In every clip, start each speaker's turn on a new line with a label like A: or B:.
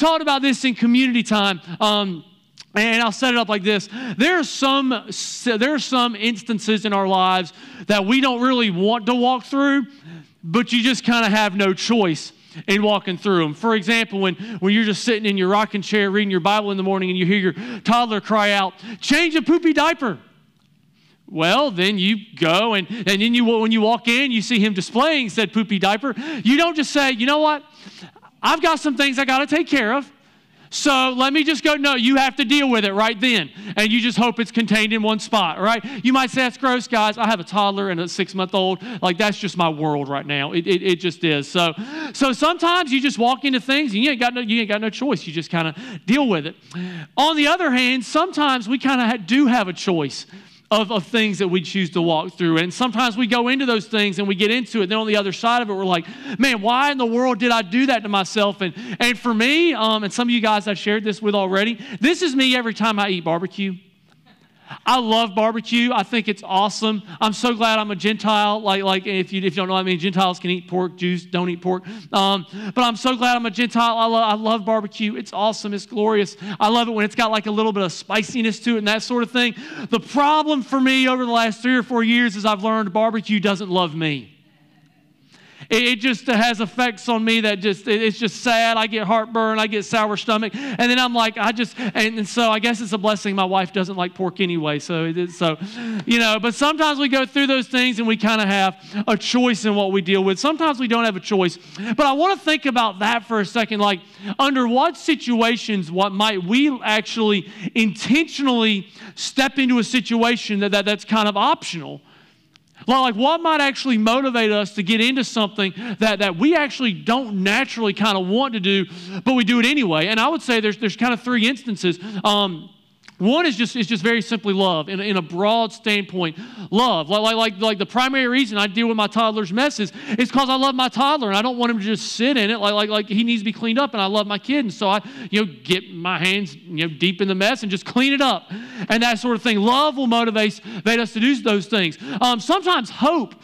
A: talked about this in community time. Um, and I'll set it up like this. There are some there are some instances in our lives that we don't really want to walk through, but you just kind of have no choice in walking through them. For example, when, when you're just sitting in your rocking chair reading your Bible in the morning and you hear your toddler cry out, change a poopy diaper. Well, then you go and, and then you when you walk in, you see him displaying said poopy diaper. You don't just say, you know what? I've got some things I got to take care of. So let me just go. No, you have to deal with it right then. And you just hope it's contained in one spot, right? You might say, that's gross, guys. I have a toddler and a six month old. Like, that's just my world right now. It, it, it, just is. So, so sometimes you just walk into things and you ain't got no, you ain't got no choice. You just kind of deal with it. On the other hand, sometimes we kind of do have a choice of, of things that we choose to walk through. And sometimes we go into those things and we get into it. And Then on the other side of it, we're like, man, why in the world did I do that to myself? And, and for me, um, and some of you guys I've shared this with already, this is me every time I eat barbecue. I love barbecue. I think it's awesome. I'm so glad I'm a Gentile. Like, like if you, if you don't know I mean, Gentiles can eat pork, Jews don't eat pork. Um, but I'm so glad I'm a Gentile. I love, I love barbecue. It's awesome. It's glorious. I love it when it's got like a little bit of spiciness to it and that sort of thing. The problem for me over the last three or four years is I've learned barbecue doesn't love me. It, it just has effects on me that just, it, it's just sad. I get heartburn, I get sour stomach. And then I'm like, I just, and, and so I guess it's a blessing my wife doesn't like pork anyway. So, it, so you know, but sometimes we go through those things and we kind of have a choice in what we deal with. Sometimes we don't have a choice. But I want to think about that for a second. Like, under what situations, what might we actually intentionally step into a situation that, that that's kind of optional? Like, what might actually motivate us to get into something that, that we actually don't naturally kind of want to do, but we do it anyway? And I would say there's, there's kind of three instances. Um, one is just, is just very simply love, in, in a broad standpoint, love. Like, like, like the primary reason I deal with my toddler's messes is because I love my toddler and I don't want him to just sit in it like, like, like he needs to be cleaned up and I love my kid. And so I, you know, get my hands, you know, deep in the mess and just clean it up and that sort of thing. Love will motivate, motivate us to do those things. Um, sometimes hope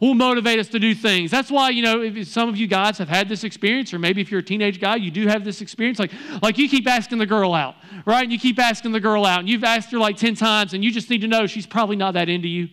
A: will motivate us to do things. That's why, you know, if some of you guys have had this experience, or maybe if you're a teenage guy, you do have this experience. Like, like you keep asking the girl out, right? And you keep asking the girl out, and you've asked her like 10 times, and you just need to know she's probably not that into you.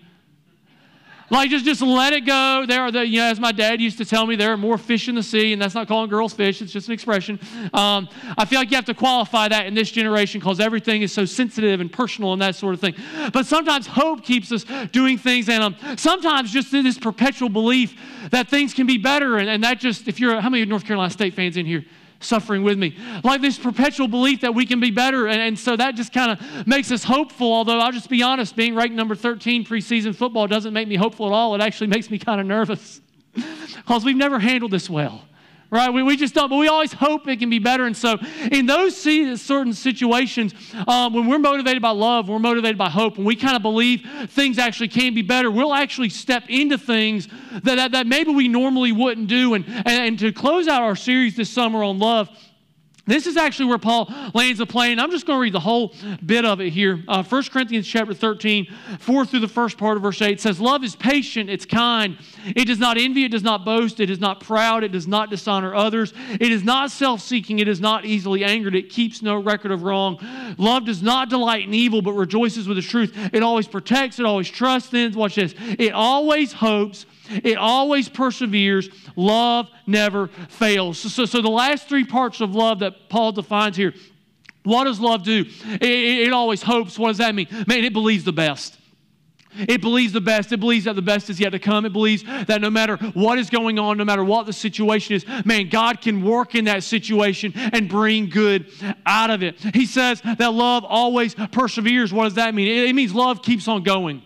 A: Like just, just let it go. There are the, you know, as my dad used to tell me, there are more fish in the sea, and that's not calling girls fish, it's just an expression. Um, I feel like you have to qualify that in this generation because everything is so sensitive and personal and that sort of thing. But sometimes hope keeps us doing things, and um, sometimes just this perpetual belief that things can be better. And, and that just, if you're, how many North Carolina State fans in here? Suffering with me. Like this perpetual belief that we can be better. And, and so that just kind of makes us hopeful. Although I'll just be honest, being ranked number 13 preseason football doesn't make me hopeful at all. It actually makes me kind of nervous because we've never handled this well right? We, we just don't, but we always hope it can be better. And so, in those certain situations, um, when we're motivated by love, we're motivated by hope, and we kind of believe things actually can be better, we'll actually step into things that, that, that maybe we normally wouldn't do. And, and, and to close out our series this summer on love, this is actually where Paul lands the plane. I'm just going to read the whole bit of it here. Uh, 1 Corinthians chapter 13, 4 through the first part of verse 8 says, Love is patient, it's kind. It does not envy, it does not boast, it is not proud, it does not dishonor others. It is not self seeking, it is not easily angered, it keeps no record of wrong. Love does not delight in evil, but rejoices with the truth. It always protects, it always trusts. Then, watch this, it always hopes it always perseveres. Love never fails. So, so, so, the last three parts of love that Paul defines here what does love do? It, it, it always hopes. What does that mean? Man, it believes the best. It believes the best. It believes that the best is yet to come. It believes that no matter what is going on, no matter what the situation is, man, God can work in that situation and bring good out of it. He says that love always perseveres. What does that mean? It, it means love keeps on going.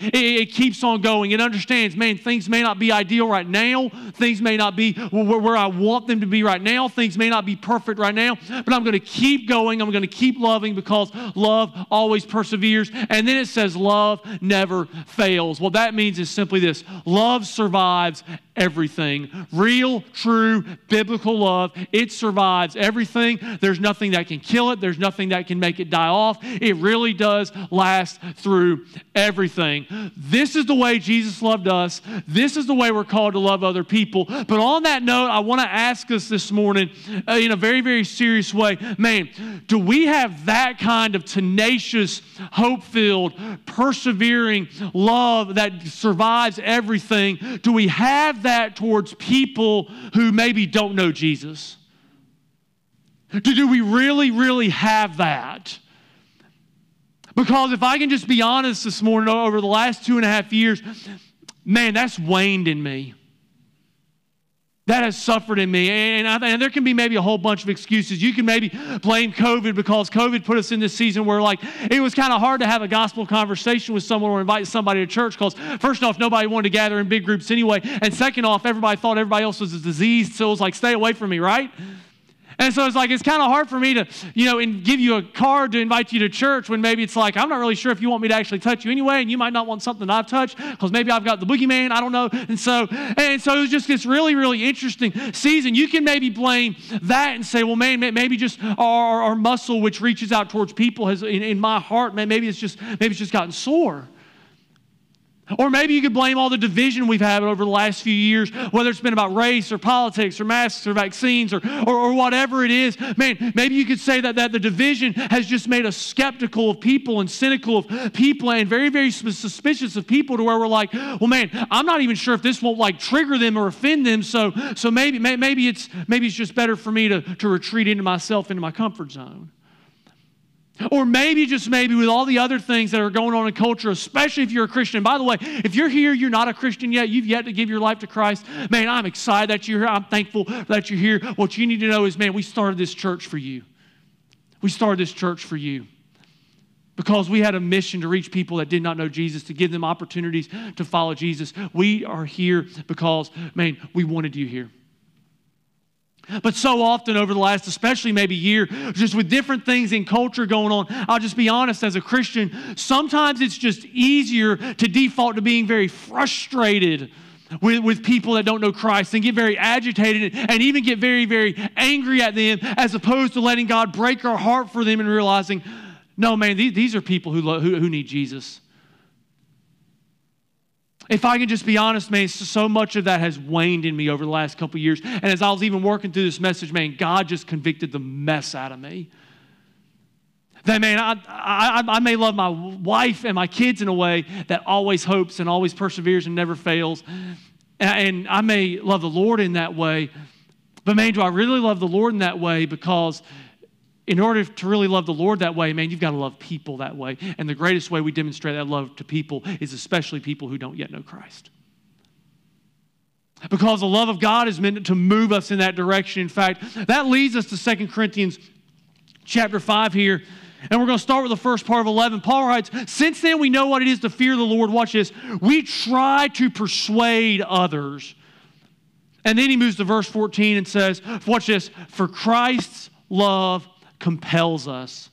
A: It, it, keeps on going. It understands, man, things may not be ideal right now. Things may not be where, where I want them to be right now. Things may not be perfect right now, but I'm going to keep going. I'm going to keep loving because love always perseveres. And then it says, love never fails. What that means is simply this love survives everything. Real, true, biblical love, it survives everything. There's nothing that can kill it, there's nothing that can make it die off. It really does last through everything. This is the way Jesus loved us. This is the way we're called to love other people. But on that note, I want to ask us this morning uh, in a very, very serious way man, do we have that kind of tenacious, hope filled, persevering love that survives everything? Do we have that towards people who maybe don't know Jesus? Do, do we really, really have that? Because if I can just be honest this morning, over the last two and a half years, man, that's waned in me. That has suffered in me. And, I, and, there can be maybe a whole bunch of excuses. You can maybe blame COVID because COVID put us in this season where, like, it was kind of hard to have a gospel conversation with someone or invite somebody to church because, first off, nobody wanted to gather in big groups anyway. And second off, everybody thought everybody else was a disease. So it was like, stay away from me, right? And so it's like, it's kind of hard for me to, you know, give you a card to invite you to church when maybe it's like, I'm not really sure if you want me to actually touch you anyway, and you might not want something I've touched because maybe I've got the boogeyman, I don't know. And so, and so it was just this really, really interesting season. You can maybe blame that and say, well, man, maybe just our, our muscle which reaches out towards people has, in, in my heart, man, maybe it's just, maybe it's just gotten sore. Or maybe you could blame all the division we've had over the last few years, whether it's been about race or politics or masks or vaccines or, or, or, whatever it is. Man, maybe you could say that, that the division has just made us skeptical of people and cynical of people and very, very suspicious of people to where we're like, well, man, I'm not even sure if this won't like trigger them or offend them. So, so maybe, maybe, it's, maybe it's just better for me to, to retreat into myself, into my comfort zone. Or maybe, just maybe, with all the other things that are going on in culture, especially if you're a Christian. By the way, if you're here, you're not a Christian yet, you've yet to give your life to Christ, man, I'm excited that you're here. I'm thankful that you're here. What you need to know is, man, we started this church for you. We started this church for you because we had a mission to reach people that did not know Jesus, to give them opportunities to follow Jesus. We are here because, man, we wanted you here. But so often over the last, especially maybe year, just with different things in culture going on, I'll just be honest as a Christian, sometimes it's just easier to default to being very frustrated with, with people that don't know Christ and get very agitated and even get very, very angry at them as opposed to letting God break our heart for them and realizing, no, man, these, these are people who, who, who need Jesus. If I can just be honest, man, so much of that has waned in me over the last couple years. And as I was even working through this message, man, God just convicted the mess out of me. That, man, I, I, I may love my wife and my kids in a way that always hopes and always perseveres and never fails. And I may love the Lord in that way. But, man, do I really love the Lord in that way? Because in order to really love the Lord that way, man, you've got to love people that way. And the greatest way we demonstrate that love to people is especially people who don't yet know Christ. Because the love of God is meant to move us in that direction. In fact, that leads us to 2 Corinthians chapter 5 here. And we're going to start with the first part of 11. Paul writes, Since then we know what it is to fear the Lord. Watch this. We try to persuade others. And then he moves to verse 14 and says, Watch this. For Christ's love compels us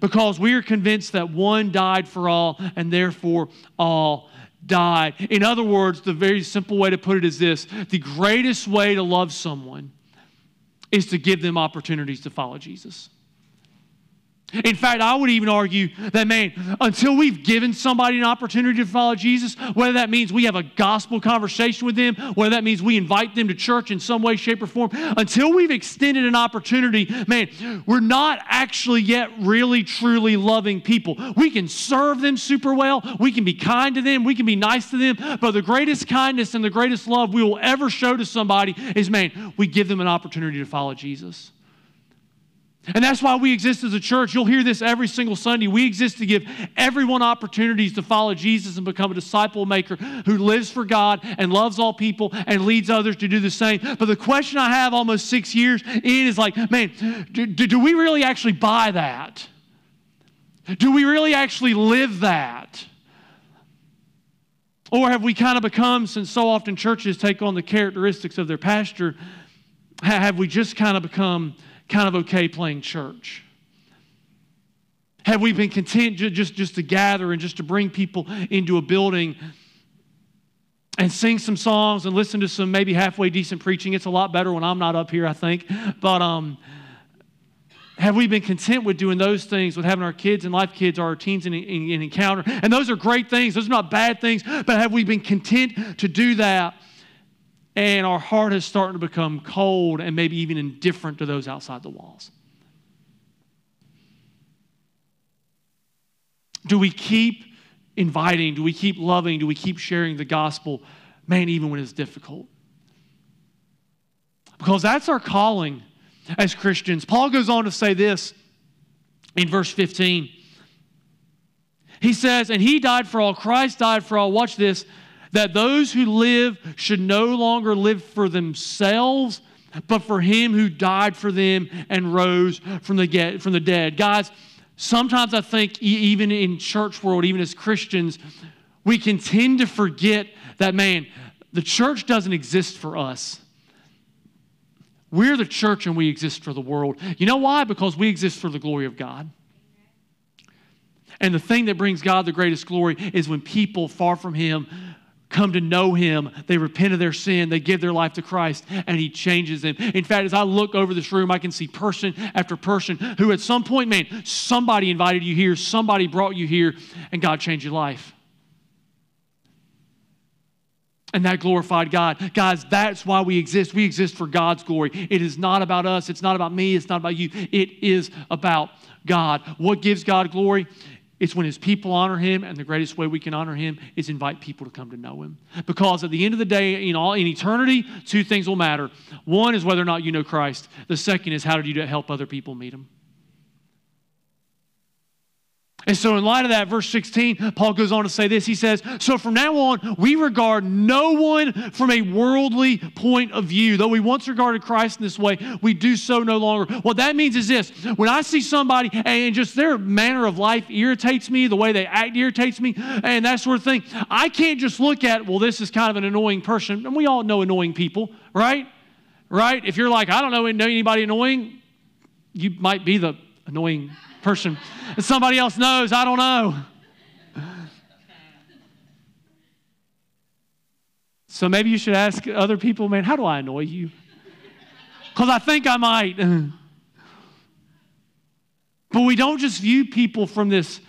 A: because we are convinced that one died for all and therefore all died. In other words, the very simple way to put it is this the greatest way to love someone is to give them opportunities to follow Jesus. In fact, I would even argue that, man, until we've given somebody an opportunity to follow Jesus, whether that means we have a gospel conversation with them, whether that means we invite them to church in some way, shape, or form, until we've extended an opportunity, man, we're not actually yet really, truly loving people. We can serve them super well, we can be kind to them, we can be nice to them, but the greatest kindness and the greatest love we will ever show to somebody is, man, we give them an opportunity to follow Jesus. And that's why we exist as a church. You'll hear this every single Sunday. We exist to give everyone opportunities to follow Jesus and become a disciple maker who lives for God and loves all people and leads others to do the same. But the question I have almost six years in is like, man, do, do we really actually buy that? Do we really actually live that? Or have we kind of become, since so often churches take on the characteristics of their pastor, have we just kind of become kind of okay playing church? Have we been content just, just to gather and just to bring people into a building and sing some songs and listen to some maybe halfway decent preaching. It's a lot better when I'm not up here, I think. But um, have we been content with doing those things, with having our kids and life kids, our teens in, in, in encounter? And those are great things. Those are not bad things. But have we been content to do that? And our heart is starting to become cold and maybe even indifferent to those outside the walls. Do we keep inviting? Do we keep loving? Do we keep sharing the gospel, man, even when it's difficult? Because that's our calling as Christians. Paul goes on to say this in verse 15. He says, And he died for all, Christ died for all. Watch this that those who live should no longer live for themselves, but for him who died for them and rose from the, from the dead. Guys, Sometimes I think, even in church world, even as Christians, we can tend to forget that, man, the church doesn't exist for us. We're the church and we exist for the world. You know why? Because we exist for the glory of God. And the thing that brings God the greatest glory is when people far from Him come to know him. They repent of their sin. They give their life to Christ, and he changes them. In fact, as I look over this room, I can see person after person who at some point, man, somebody invited you here, somebody brought you here, and God changed your life. And that glorified God. Guys, that's why we exist. We exist for God's glory. It is not about us. It's not about me. It's not about you. It is about God. What gives God glory? It's when his people honor him, and the greatest way we can honor him is invite people to come to know him. Because at the end of the day, in all in eternity, two things will matter. One is whether or not you know Christ. The second is how did you help other people meet him. And so, in light of that, verse 16, Paul goes on to say this. He says, So from now on, we regard no one from a worldly point of view. Though we once regarded Christ in this way, we do so no longer. What that means is this when I see somebody and just their manner of life irritates me, the way they act irritates me, and that sort of thing, I can't just look at, well, this is kind of an annoying person. And we all know annoying people, right? Right? If you're like, I don't know anybody annoying, you might be the annoying person that somebody else knows. I don't know. So maybe you should ask other people, man, how do I annoy you? Because I think I might. but we don't just view people from this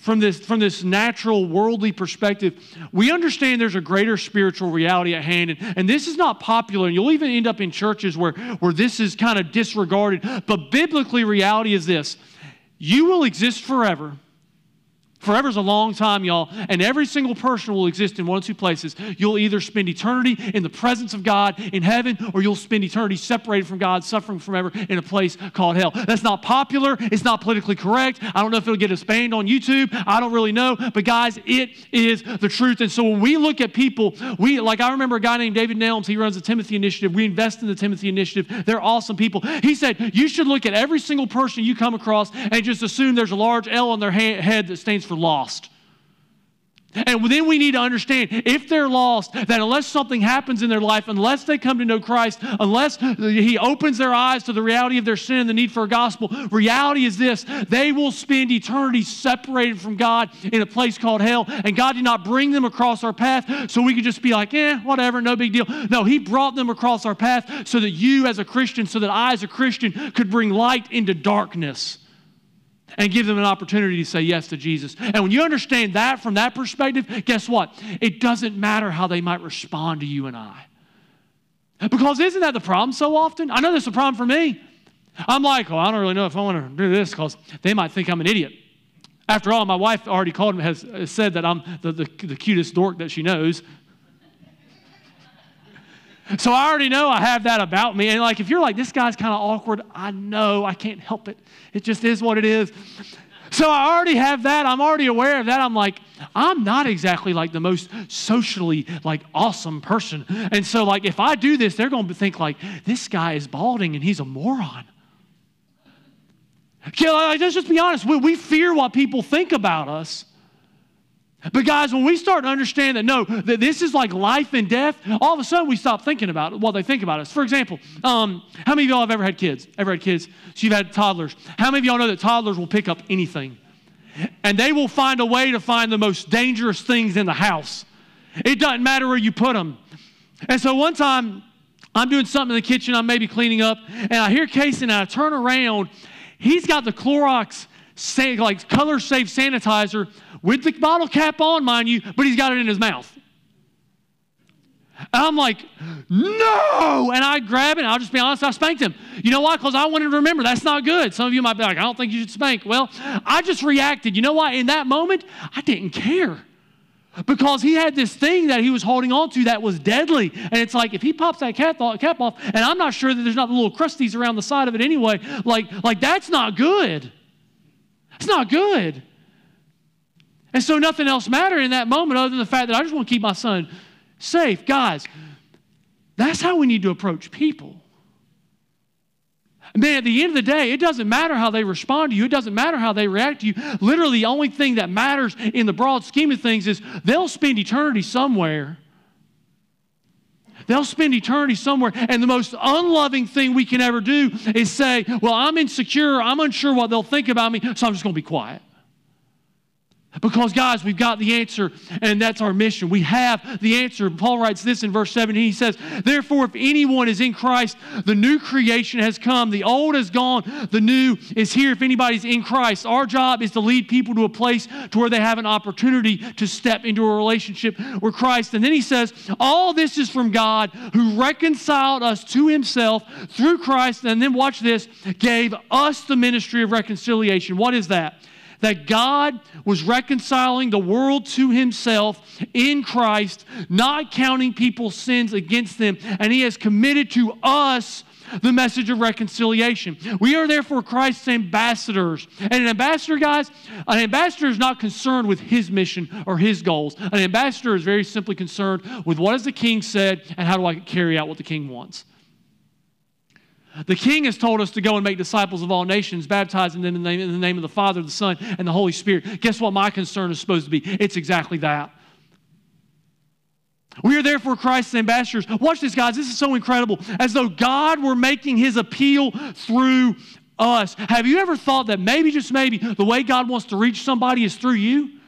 A: from this, from this natural worldly perspective, we understand there's a greater spiritual reality at hand. And, and this is not popular. And you'll even end up in churches where, where this is kind of disregarded. But biblically, reality is this you will exist forever Forever is a long time, y'all, and every single person will exist in one of two places. You'll either spend eternity in the presence of God in heaven, or you'll spend eternity separated from God, suffering forever in a place called hell. That's not popular. It's not politically correct. I don't know if it'll get us banned on YouTube. I don't really know. But guys, it is the truth. And so when we look at people, we like I remember a guy named David Nelms. He runs the Timothy Initiative. We invest in the Timothy Initiative. They're awesome people. He said you should look at every single person you come across and just assume there's a large L on their head that stands for lost. And then we need to understand if they're lost, that unless something happens in their life, unless they come to know Christ, unless He opens their eyes to the reality of their sin and the need for a gospel, reality is this they will spend eternity separated from God in a place called hell. And God did not bring them across our path so we could just be like, eh, whatever, no big deal. No, He brought them across our path so that you, as a Christian, so that I, as a Christian, could bring light into darkness and give them an opportunity to say yes to Jesus. And when you understand that from that perspective, guess what? It doesn't matter how they might respond to you and I. Because isn't that the problem so often? I know that's a problem for me. I'm like, well, I don't really know if I want to do this because they might think I'm an idiot. After all, my wife already called me, has said that I'm the, the, the cutest dork that she knows. So I already know I have that about me. And like, if you're like, this guy's kind of awkward, I know I can't help it. It just is what it is. So I already have that. I'm already aware of that. I'm like, I'm not exactly like the most socially like awesome person. And so like, if I do this, they're going to think like, this guy is balding and he's a moron. Okay, like, let's just be honest. We, we fear what people think about us. But guys, when we start to understand that no, that this is like life and death, all of a sudden we stop thinking about what they think about us. For example, um, how many of y'all have ever had kids? Ever had kids? So you've had toddlers. How many of y'all know that toddlers will pick up anything? And they will find a way to find the most dangerous things in the house It doesn't matter where you put them. And so one time, I'm doing something in the kitchen, I'm maybe cleaning up, and I hear Casey and I turn around. He's got the Clorox like color safe sanitizer with the bottle cap on, mind you, but he's got it in his mouth. And I'm like, no! And I grab it, I'll just be honest, I spanked him. You know why? Because I wanted to remember that's not good. Some of you might be like, I don't think you should spank. Well, I just reacted. You know why? In that moment, I didn't care. Because he had this thing that he was holding on to that was deadly. And it's like, if he pops that cap off, and I'm not sure that there's not the little crusties around the side of it anyway, like, like that's not good. It's not good. And so nothing else mattered in that moment other than the fact that I just want to keep my son safe. Guys, that's how we need to approach people. Man, at the end of the day, it doesn't matter how they respond to you. It doesn't matter how they react to you. Literally, the only thing that matters in the broad scheme of things is they'll spend eternity somewhere. They'll spend eternity somewhere. And the most unloving thing we can ever do is say, Well, I'm insecure. I'm unsure what they'll think about me, so I'm just going to be quiet. Because, guys, we've got the answer, and that's our mission. We have the answer. Paul writes this in verse 17. He says, Therefore, if anyone is in Christ, the new creation has come. The old is gone, the new is here. If anybody's in Christ, our job is to lead people to a place to where they have an opportunity to step into a relationship with Christ. And then he says, All this is from God who reconciled us to himself through Christ, and then watch this, gave us the ministry of reconciliation. What is that? That God was reconciling the world to himself in Christ, not counting people's sins against them, and he has committed to us the message of reconciliation. We are therefore Christ's ambassadors. And an ambassador, guys, an ambassador is not concerned with his mission or his goals. An ambassador is very simply concerned with what has the king said and how do I carry out what the king wants. The King has told us to go and make disciples of all nations, baptizing them in the, name, in the name of the Father, the Son, and the Holy Spirit. Guess what my concern is supposed to be? It's exactly that. We are therefore Christ's ambassadors. Watch this, guys. This is so incredible. As though God were making his appeal through us. Have you ever thought that maybe, just maybe, the way God wants to reach somebody is through you?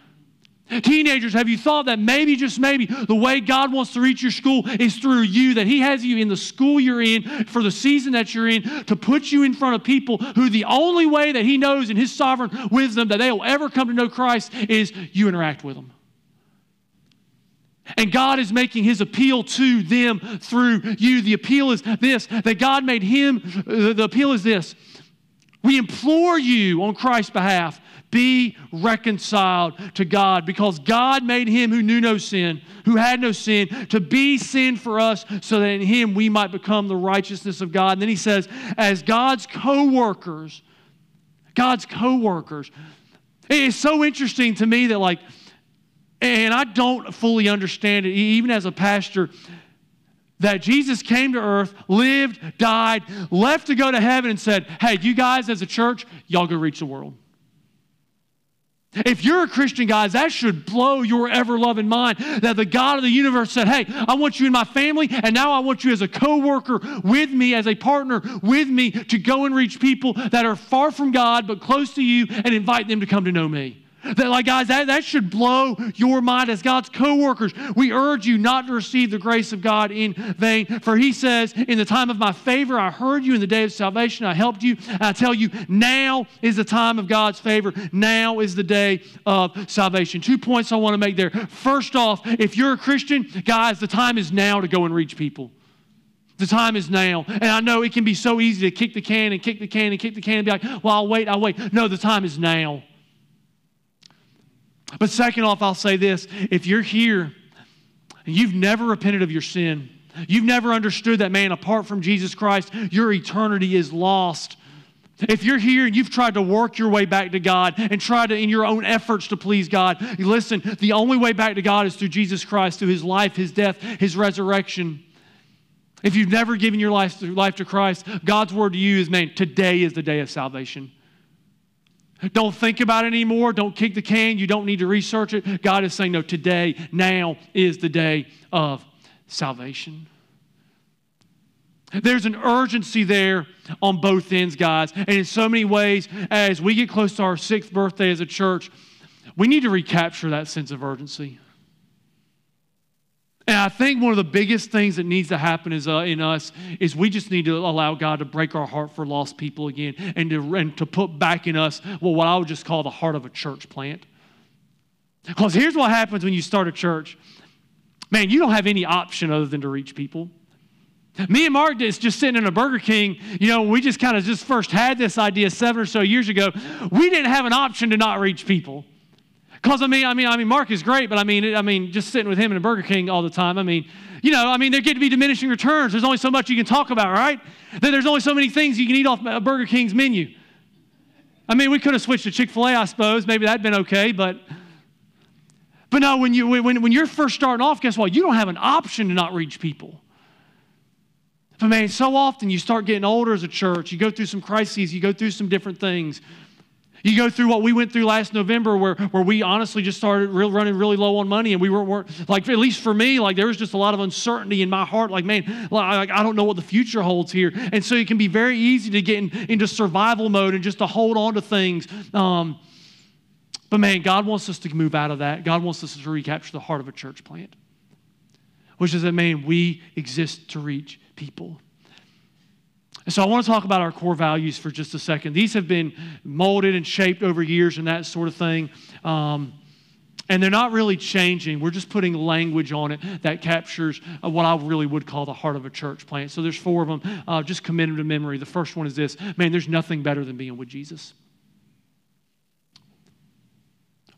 A: Teenagers, have you thought that maybe, just maybe, the way God wants to reach your school is through you, that He has you in the school you're in for the season that you're in to put you in front of people who the only way that He knows in His sovereign wisdom that they will ever come to know Christ is you interact with them. And God is making his appeal to them through you. The appeal is this that God made him, the appeal is this. We implore you on Christ's behalf be reconciled to God because God made him who knew no sin, who had no sin, to be sin for us so that in him we might become the righteousness of God. And then he says, as God's co workers, God's co workers. It's so interesting to me that, like, and I don't fully understand it, even as a pastor, that Jesus came to earth, lived, died, left to go to heaven, and said, Hey, you guys as a church, y'all go reach the world. If you're a Christian, guys, that should blow your ever loving mind that the God of the universe said, Hey, I want you in my family, and now I want you as a co worker with me, as a partner with me, to go and reach people that are far from God but close to you and invite them to come to know me. That, like, guys, that, that should blow your mind as God's co workers. We urge you not to receive the grace of God in vain. For he says, In the time of my favor, I heard you. In the day of salvation, I helped you. I tell you, now is the time of God's favor. Now is the day of salvation. Two points I want to make there. First off, if you're a Christian, guys, the time is now to go and reach people. The time is now. And I know it can be so easy to kick the can and kick the can and kick the can and be like, well, I'll wait, I'll wait. No, the time is now. But second off, I'll say this if you're here and you've never repented of your sin, you've never understood that, man, apart from Jesus Christ, your eternity is lost. If you're here and you've tried to work your way back to God and tried to, in your own efforts to please God, listen, the only way back to God is through Jesus Christ, through His life, His death, His resurrection. If you've never given your life, life to Christ, God's word to you is, man, today is the day of salvation. Don't think about it anymore. Don't kick the can. You don't need to research it. God is saying, no, today, now is the day of salvation. There's an urgency there on both ends, guys. And in so many ways, as we get close to our sixth birthday as a church, we need to recapture that sense of urgency. And I think one of the biggest things that needs to happen is, uh, in us is we just need to allow God to break our heart for lost people again and to, and to put back in us well, what I would just call the heart of a church plant. Because here's what happens when you start a church man, you don't have any option other than to reach people. Me and Mark is just sitting in a Burger King. You know, we just kind of just first had this idea seven or so years ago. We didn't have an option to not reach people. Because I mean, I mean, I mean, Mark is great, but I mean, I mean, just sitting with him in a Burger King all the time. I mean, you know, I mean, there get to be diminishing returns. There's only so much you can talk about, right? There's only so many things you can eat off a Burger King's menu. I mean, we could have switched to Chick Fil A, I suppose. Maybe that'd been okay, but but no, when you when when you're first starting off, guess what? You don't have an option to not reach people. But man, so often you start getting older as a church. You go through some crises. You go through some different things. You go through what we went through last November, where, where we honestly just started real, running really low on money, and we weren't, weren't, like at least for me, like there was just a lot of uncertainty in my heart. Like man, like I don't know what the future holds here, and so it can be very easy to get in, into survival mode and just to hold on to things. Um, but man, God wants us to move out of that. God wants us to recapture the heart of a church plant, which is that man, we exist to reach people. And so I want to talk about our core values for just a second. These have been molded and shaped over years and that sort of thing. Um, and they're not really changing. We're just putting language on it that captures uh, what I really would call the heart of a church plant. So there's four of them. Uh, just commit them to memory. The first one is this man, there's nothing better than being with Jesus.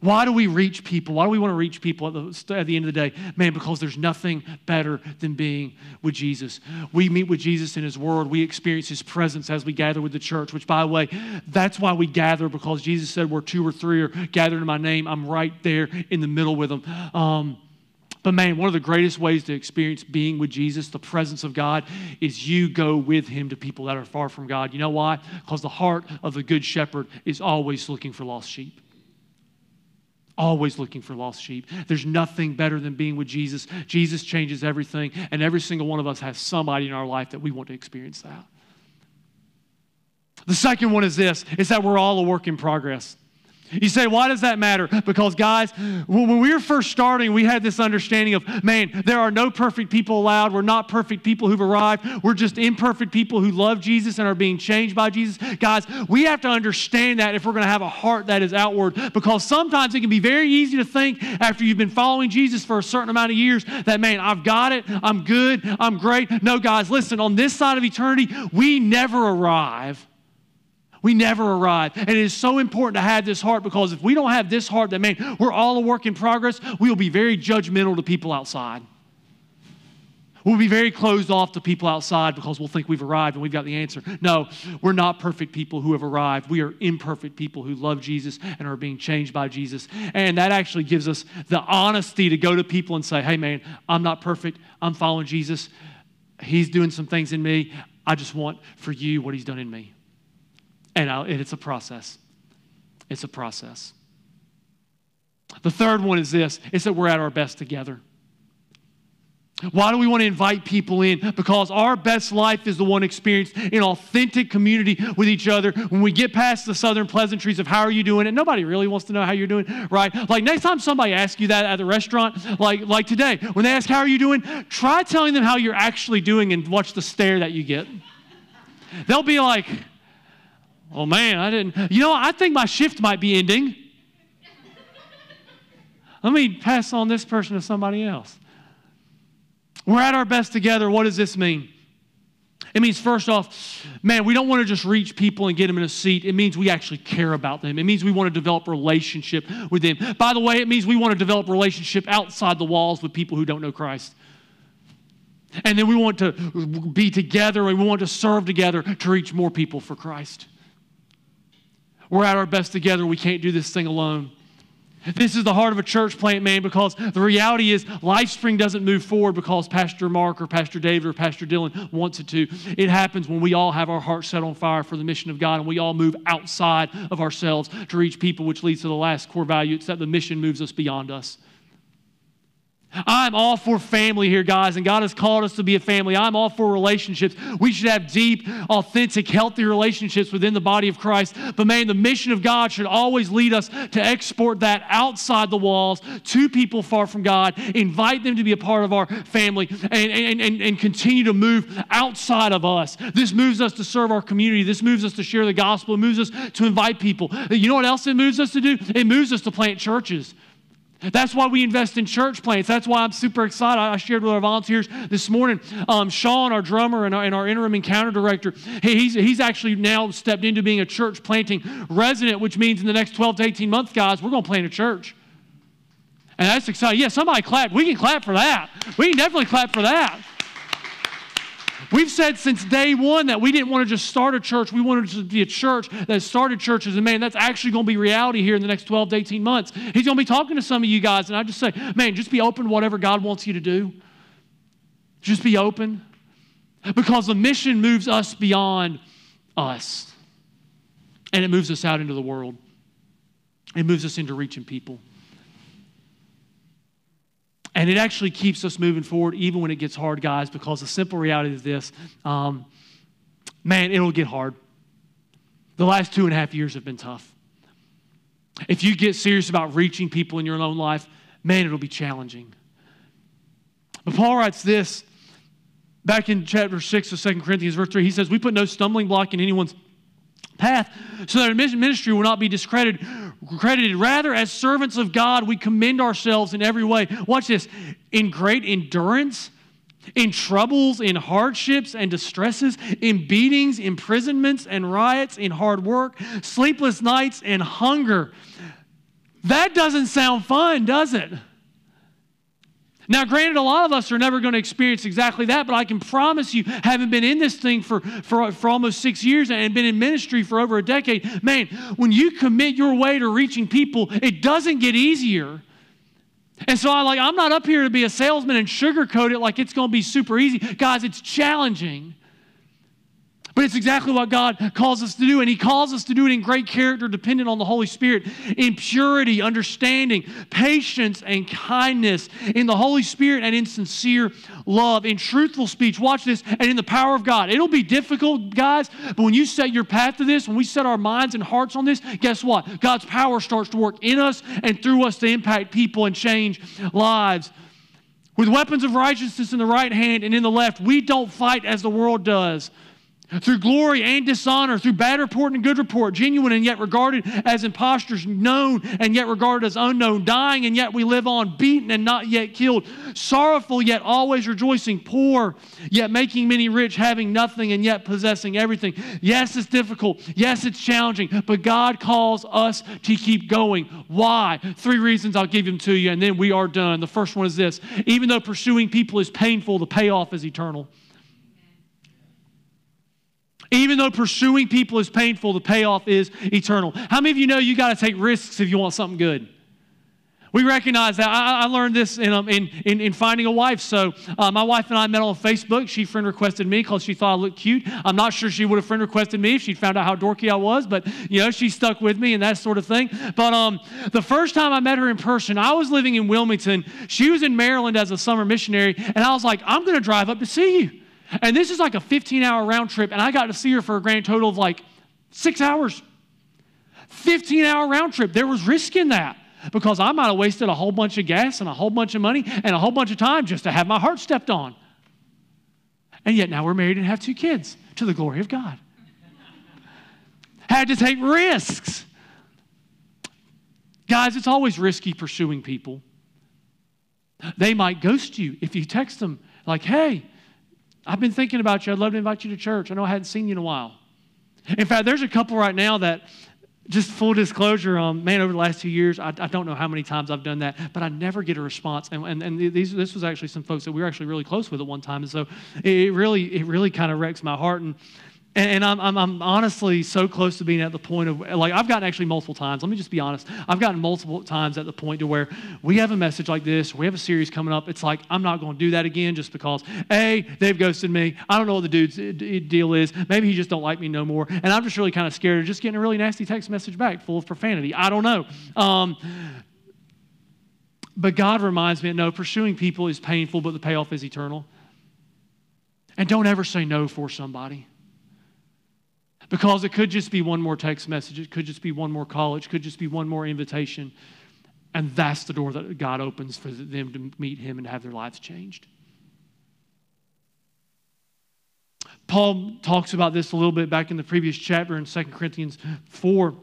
A: Why do we reach people? Why do we want to reach people at the, at the end of the day? Man, because there's nothing better than being with Jesus. We meet with Jesus in His Word. We experience His presence as we gather with the church, which, by the way, that's why we gather because Jesus said, Where two or three are gathered in my name, I'm right there in the middle with them. Um, but man, one of the greatest ways to experience being with Jesus, the presence of God, is you go with him to people that are far from God. You know why? Because the heart of the good shepherd is always looking for lost sheep always looking for lost sheep. There's nothing better than being with Jesus. Jesus changes everything, and every single one of us has somebody in our life that we want to experience that. The second one is this is that we're all a work in progress. You say, why does that matter? Because, guys, when we were first starting, we had this understanding of, man, there are no perfect people allowed. We're not perfect people who've arrived. We're just imperfect people who love Jesus and are being changed by Jesus. Guys, we have to understand that if we're going to have a heart that is outward, because sometimes it can be very easy to think after you've been following Jesus for a certain amount of years that, man, I've got it. I'm good. I'm great. No, guys, listen, on this side of eternity, we never arrive we never arrive. And it is so important to have this heart because if we don't have this heart that, man, we're all a work in progress, we will be very judgmental to people outside. We'll be very closed off to people outside because we'll think we've arrived and we've got the answer. No, we're not perfect people who have arrived. We are imperfect people who love Jesus and are being changed by Jesus. And that actually gives us the honesty to go to people and say, hey, man, I'm not perfect. I'm following Jesus. He's doing some things in me. I just want for you what he's done in me. And, it's a process. It's a process. The third one is this it's that we're at our best together. Why do we want to invite people in? Because our best life is the one experienced in authentic community with each other. When we get past the southern pleasantries of how are you doing, and nobody really wants to know how you're doing, right? Like next time somebody asks you that at the restaurant, like like today, when they ask how are you doing, try telling them how you're actually doing and watch the stare that you get. They'll be like, Oh man, I didn't. You know, I think my shift might be ending. Let me pass on this person to somebody else. We're at our best together. What does this mean? It means, first off, man, we don't want to just reach people and get them in a seat. It means we actually care about them. It means we want to develop relationship with them. By the way, it means we want to develop relationship outside the walls with people who don't know Christ. And then we want to be together and we want to serve together to reach more people for Christ. We're at our best together. We can't do this thing alone. This is the heart of a church plant, man, because the reality is LifeSpring doesn't move forward because Pastor Mark or Pastor David or Pastor Dylan wants it to. It happens when we all have our hearts set on fire for the mission of God and we all move outside of ourselves to reach people, which leads to the last core value. It's that the mission moves us beyond us. I'm all for family here, guys, and God has called us to be a family. I'm all for relationships. We should have deep, authentic, healthy relationships within the body of Christ. But man, the mission of God should always lead us to export that outside the walls to people far from God, invite them to be a part of our family, and, and, and, and continue to move outside of us. This moves us to serve our community. This moves us to share the gospel. It moves us to invite people. You know what else it moves us to do? It moves us to plant churches. That's why we invest in church plants. That's why I'm super excited. I shared with our volunteers this morning. Um, Sean, our drummer and our, and our, interim encounter director, he's, he's actually now stepped into being a church planting resident, which means in the next 12 to 18 months, guys, we're going to plant a church. And that's exciting. Yeah, somebody clap. We can clap for that. We can definitely clap for that. We've said since day one that we didn't want to just start a church. We wanted to be a church that started churches. And man, that's actually going to be reality here in the next 12 to 18 months. He's going to be talking to some of you guys. And I just say, man, just be open whatever God wants you to do. Just be open. Because the mission moves us beyond us. And it moves us out into the world. It moves us into reaching people. And it actually keeps us moving forward even when it gets hard, guys, because the simple reality is this um, man, it'll get hard. The last two and a half years have been tough. If you get serious about reaching people in your own life, man, it'll be challenging. But Paul writes this back in chapter 6 of 2 Corinthians, verse 3. He says, We put no stumbling block in anyone's path so that our ministry will not be discredited. Credited. Rather, as servants of God, we commend ourselves in every way. Watch this in great endurance, in troubles, in hardships and distresses, in beatings, imprisonments and riots, in hard work, sleepless nights, and hunger. That doesn't sound fun, does it? Now, granted, a lot of us are never going to experience exactly that, but I can promise you, having been in this thing for, for, for almost six years and been in ministry for over a decade, man, when you commit your way to reaching people, it doesn't get easier. And so I like I'm not up here to be a salesman and sugarcoat it like it's going to be super easy. Guys, it's challenging. But it's exactly what God calls us to do. And He calls us to do it in great character, dependent on the Holy Spirit, in purity, understanding, patience, and kindness, in the Holy Spirit and in sincere love, in truthful speech. Watch this, and in the power of God. It'll be difficult, guys, but when you set your path to this, when we set our minds and hearts on this, guess what? God's power starts to work in us and through us to impact people and change lives. With weapons of righteousness in the right hand and in the left, we don't fight as the world does through glory and dishonor, through bad report and good report, genuine and yet regarded as impostors, known and yet regarded as unknown, dying and yet we live on, beaten and not yet killed, sorrowful yet always rejoicing, poor yet making many rich, having nothing and yet possessing everything. Yes, it's difficult. Yes, it's challenging, but God calls us to keep going. Why? Three reasons I'll give them to you, and then we are done. The first one is this even though pursuing people is painful, the payoff is eternal. Even though pursuing people is painful, the payoff is eternal. How many of you know you got to take risks if you want something good? We recognize that. I, I learned this in, um, in, in, in, finding a wife. So, uh, my wife and I met on Facebook. She friend requested me because she thought I looked cute. I'm not sure she would have friend requested me if she'd found out how dorky I was, but, you know, she stuck with me and that sort of thing. But um, the first time I met her in person, I was living in Wilmington. She was in Maryland as a summer missionary, and I was like, I'm going to drive up to see you. And this is like a 15 hour round trip, and I got to see her for a grand total of like six hours. 15 hour round trip. There was risk in that because I might have wasted a whole bunch of gas and a whole bunch of money and a whole bunch of time just to have my heart stepped on. And yet now we're married and have two kids to the glory of God. Had to take risks. Guys, it's always risky pursuing people. They might ghost you if you text them, like, hey, I've been thinking about you. I'd love to invite you to church. I know I hadn't seen you in a while. In fact, there's a couple right now that, just full disclosure, um, man, over the last two years, I, I, don't know how many times I've done that, but I never get a response. And, and, and these, this was actually some folks that we were actually really close with at one time. And so it really, it really kind of wrecks my heart. And and, I'm, I'm, I'm, honestly so close to being at the point of, like, I've gotten actually multiple times. Let me just be honest. I've gotten multiple times at the point to where we have a message like this, we have a series coming up. It's like, I'm not going to do that again just because, A, they've ghosted me. I don't know what the dude's deal is. Maybe he just don't like me no more. And I'm just really kind of scared of just getting a really nasty text message back full of profanity. I don't know. Um, But God reminds me no, pursuing people is painful, but the payoff is eternal. And don't ever say no for somebody. Because it could just be one more text message, it could just be one more call, it could just be one more invitation. And that's the door that God opens for them to meet Him and have their lives changed. Paul talks about this a little bit back in the previous chapter in 2 Corinthians 4.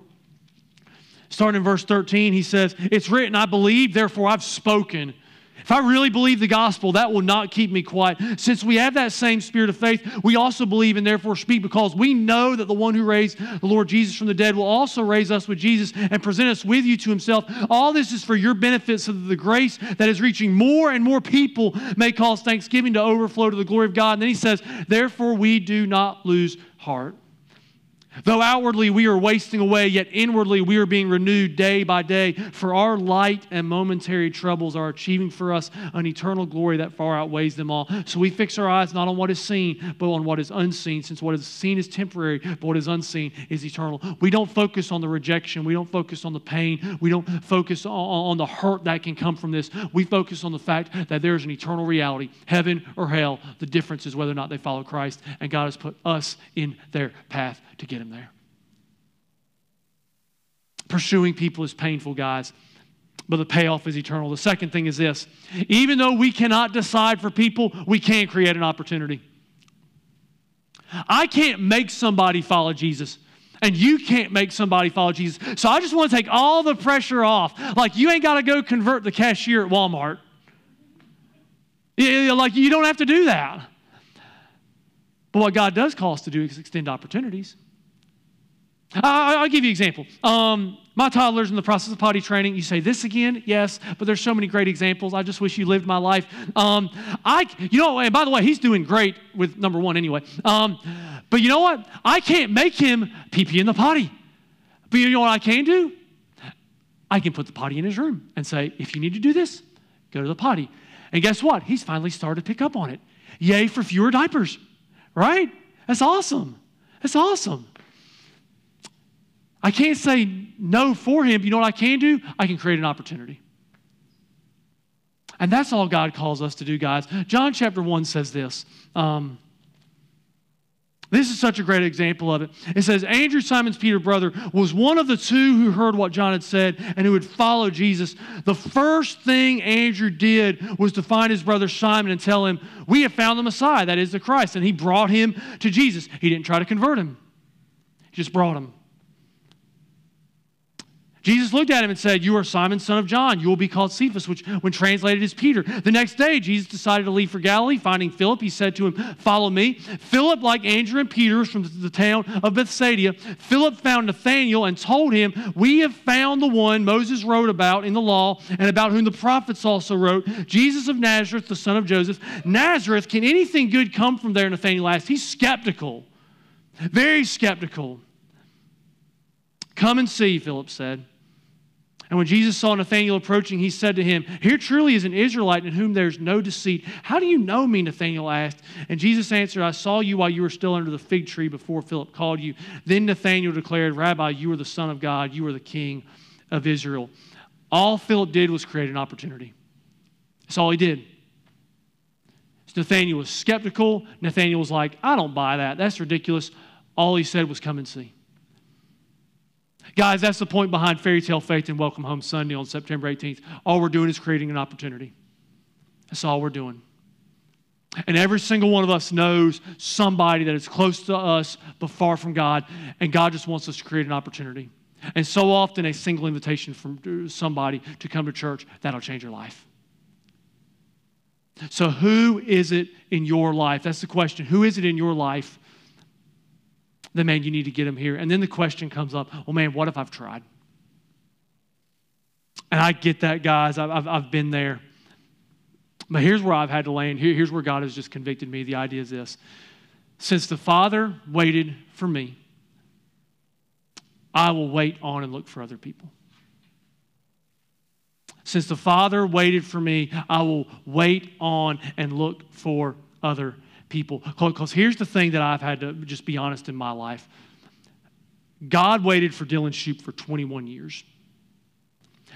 A: Starting in verse 13, he says, It's written, I believe, therefore I've spoken. If I really believe the gospel, that will not keep me quiet. Since we have that same spirit of faith, we also believe and therefore speak because we know that the one who raised the Lord Jesus from the dead will also raise us with Jesus and present us with you to himself. All this is for your benefit so that the grace that is reaching more and more people may cause thanksgiving to overflow to the glory of God. And then he says, Therefore we do not lose heart. Though outwardly we are wasting away, yet inwardly we are being renewed day by day. For our light and momentary troubles are achieving for us an eternal glory that far outweighs them all. So we fix our eyes not on what is seen, but on what is unseen, since what is seen is temporary, but what is unseen is eternal. We don't focus on the rejection. We don't focus on the pain. We don't focus on, on the hurt that can come from this. We focus on the fact that there is an eternal reality, heaven or hell. The difference is whether or not they follow Christ, and God has put us in their path to get him there. Pursuing people is painful, guys, but the payoff is eternal. The second thing is this even though we cannot decide for people, we can create an opportunity. I can't make somebody follow Jesus and you can't make somebody follow Jesus. So I just want to take all the pressure off. Like, you ain't got to go convert the cashier at Walmart. Like, you don't have to do that. But what God does call us to do is extend opportunities. I'll give you an example. Um, my toddler's in the process of potty training. You say this again? Yes, but there's so many great examples. I just wish you lived my life. Um, I, you know, and by the way, he's doing great with number one anyway. Um, but you know what? I can't make him pee pee in the potty. But you know what I can do? I can put the potty in his room and say, if you need to do this, go to the potty. And guess what? He's finally started to pick up on it. Yay for fewer diapers, right? That's awesome. That's awesome. I can't say no for him. You know what I can do? I can create an opportunity. And that's all God calls us to do, guys. John chapter 1 says this. Um, this is such a great example of it. It says, Andrew, Simon's Peter brother, was one of the two who heard what John had said and who would follow Jesus. The first thing Andrew did was to find his brother Simon and tell him, We have found the Messiah, that is the Christ. And he brought him to Jesus. He didn't try to convert him, he just brought him. Jesus looked at him and said, You are Simon, son of John. You will be called Cephas, which, when translated, is Peter. The next day, Jesus decided to leave for Galilee. Finding Philip, he said to him, Follow me. Philip, like Andrew and Peter, from the town of Bethsaida. Philip found Nathanael and told him, We have found the one Moses wrote about in the law and about whom the prophets also wrote, Jesus of Nazareth, the son of Joseph. Nazareth, can anything good come from there? Nathanael asked. He's skeptical, very skeptical. Come and see, Philip said. And when Jesus saw Nathanael approaching, he said to him, Here truly is an Israelite in whom there's no deceit. How do you know me? Nathanael asked. And Jesus answered, I saw you while you were still under the fig tree before Philip called you. Then Nathanael declared, Rabbi, you are the Son of God, you are the King of Israel. All Philip did was create an opportunity. That's all he did. Nathanael was skeptical. Nathanael was like, I don't buy that. That's ridiculous. All he said was, Come and see. Guys, that's the point behind Fairy Tale Faith and Welcome Home Sunday on September 18th. All we're doing is creating an opportunity. That's all we're doing. And every single one of us knows somebody that is close to us but far from God, and God just wants us to create an opportunity. And so often, a single invitation from uh, somebody to come to church that'll change your life. So, who is it in your life? That's the question. Who is it in your life then man, you need to get them here. And then the question comes up, well, man, what if I've tried? And I get that, guys. I've, I've, I've been there. But here's where I've had to land. Here, here's where God has just convicted me. The idea is this Since the Father waited for me, I will wait on and look for other people. Since the Father waited for me, I will wait on and look for other people. Because here's the thing that I've had to just be honest in my life God waited for Dylan Shoup for 21 years.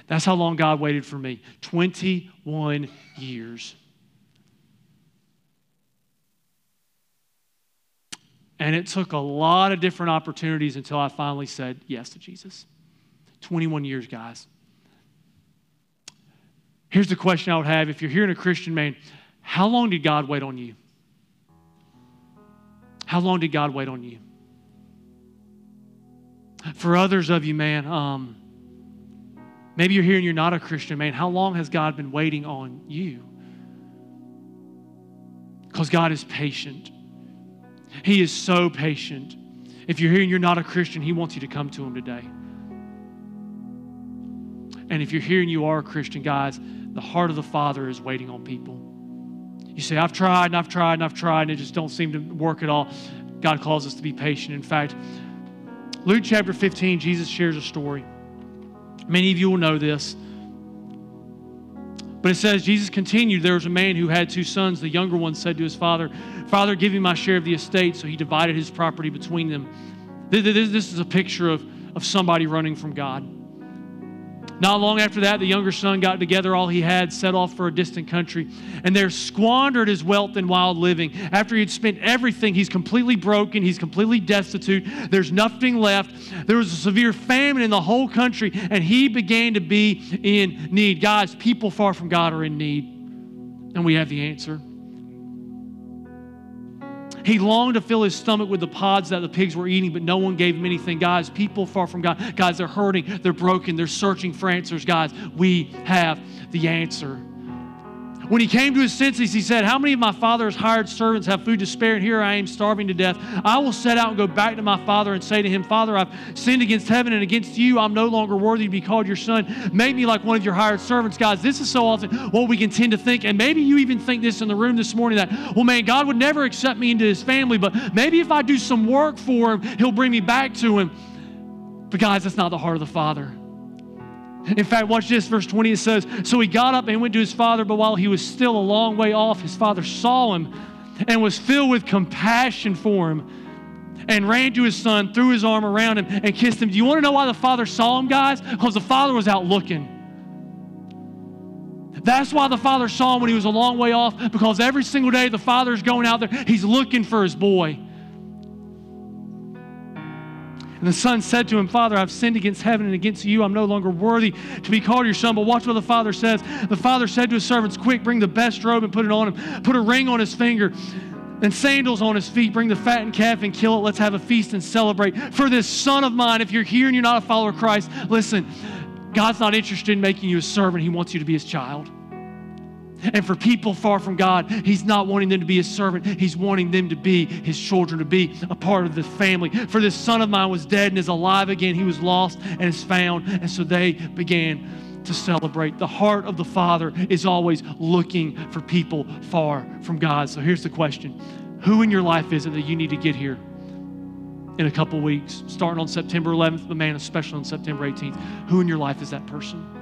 A: That's how long God waited for me 21 years. And it took a lot of different opportunities until I finally said yes to Jesus. 21 years, guys. Here's the question I would have if you're hearing a Christian man, how long did God wait on you? How long did God wait on you? For others of you, man, um, maybe you're here and you're not a Christian, man. How long has God been waiting on you? Because God is patient. He is so patient. If you're here and you're not a Christian, He wants you to come to Him today. And if you're here and you are a Christian, guys, the heart of the Father is waiting on people. You say, I've tried and I've tried and I've tried and it just don't seem to work at all. God calls us to be patient. In fact, Luke chapter 15, Jesus shares a story. Many of you will know this. But it says, Jesus continued, there was a man who had two sons. The younger one said to his father, Father, give me my share of the estate. So he divided his property between them. This is a picture of, of somebody running from God. Not long after that, the younger son got together all he had, set off for a distant country, and there squandered his wealth in wild living. After he'd spent everything, he's completely broken, he's completely destitute, there's nothing left. There was a severe famine in the whole country, and he began to be in need. Guys, people far from God are in need, and we have the answer. He longed to fill his stomach with the pods that the pigs were eating, but no one gave him anything. Guys, people far from God, guys, they're hurting, they're broken, they're searching for answers. Guys, we have the answer. When he came to his senses, he said, How many of my father's hired servants have food to spare? And here I am starving to death. I will set out and go back to my father and say to him, Father, I've sinned against heaven and against you. I'm no longer worthy to be called your son. Make me like one of your hired servants. Guys, this is so often what we can tend to think. And maybe you even think this in the room this morning that, well, man, God would never accept me into his family, but maybe if I do some work for him, he'll bring me back to him. But guys, that's not the heart of the Father. In fact, watch this, verse 20 it says, So he got up and went to his father, but while he was still a long way off, his father saw him and was filled with compassion for him and ran to his son, threw his arm around him, and kissed him. Do you want to know why the father saw him, guys? Because the father was out looking. That's why the father saw him when he was a long way off, because every single day the father's going out there, he's looking for his boy. And the son said to him, Father, I've sinned against heaven and against you. I'm no longer worthy to be called your son. But watch what the father says. The father said to his servants, Quick, bring the best robe and put it on him. Put a ring on his finger and sandals on his feet. Bring the fattened calf and kill it. Let's have a feast and celebrate. For this son of mine, if you're here and you're not a follower of Christ, listen, God's not interested in making you a servant. He wants you to be his child. And for people far from God, He's not wanting them to be His servant. He's wanting them to be His children, to be a part of the family. For this son of mine was dead and is alive again. He was lost and is found. And so they began to celebrate. The heart of the Father is always looking for people far from God. So here's the question Who in your life is it that you need to get here? In a couple weeks, starting on September 11th, the man, especially on September 18th. Who in your life is that person?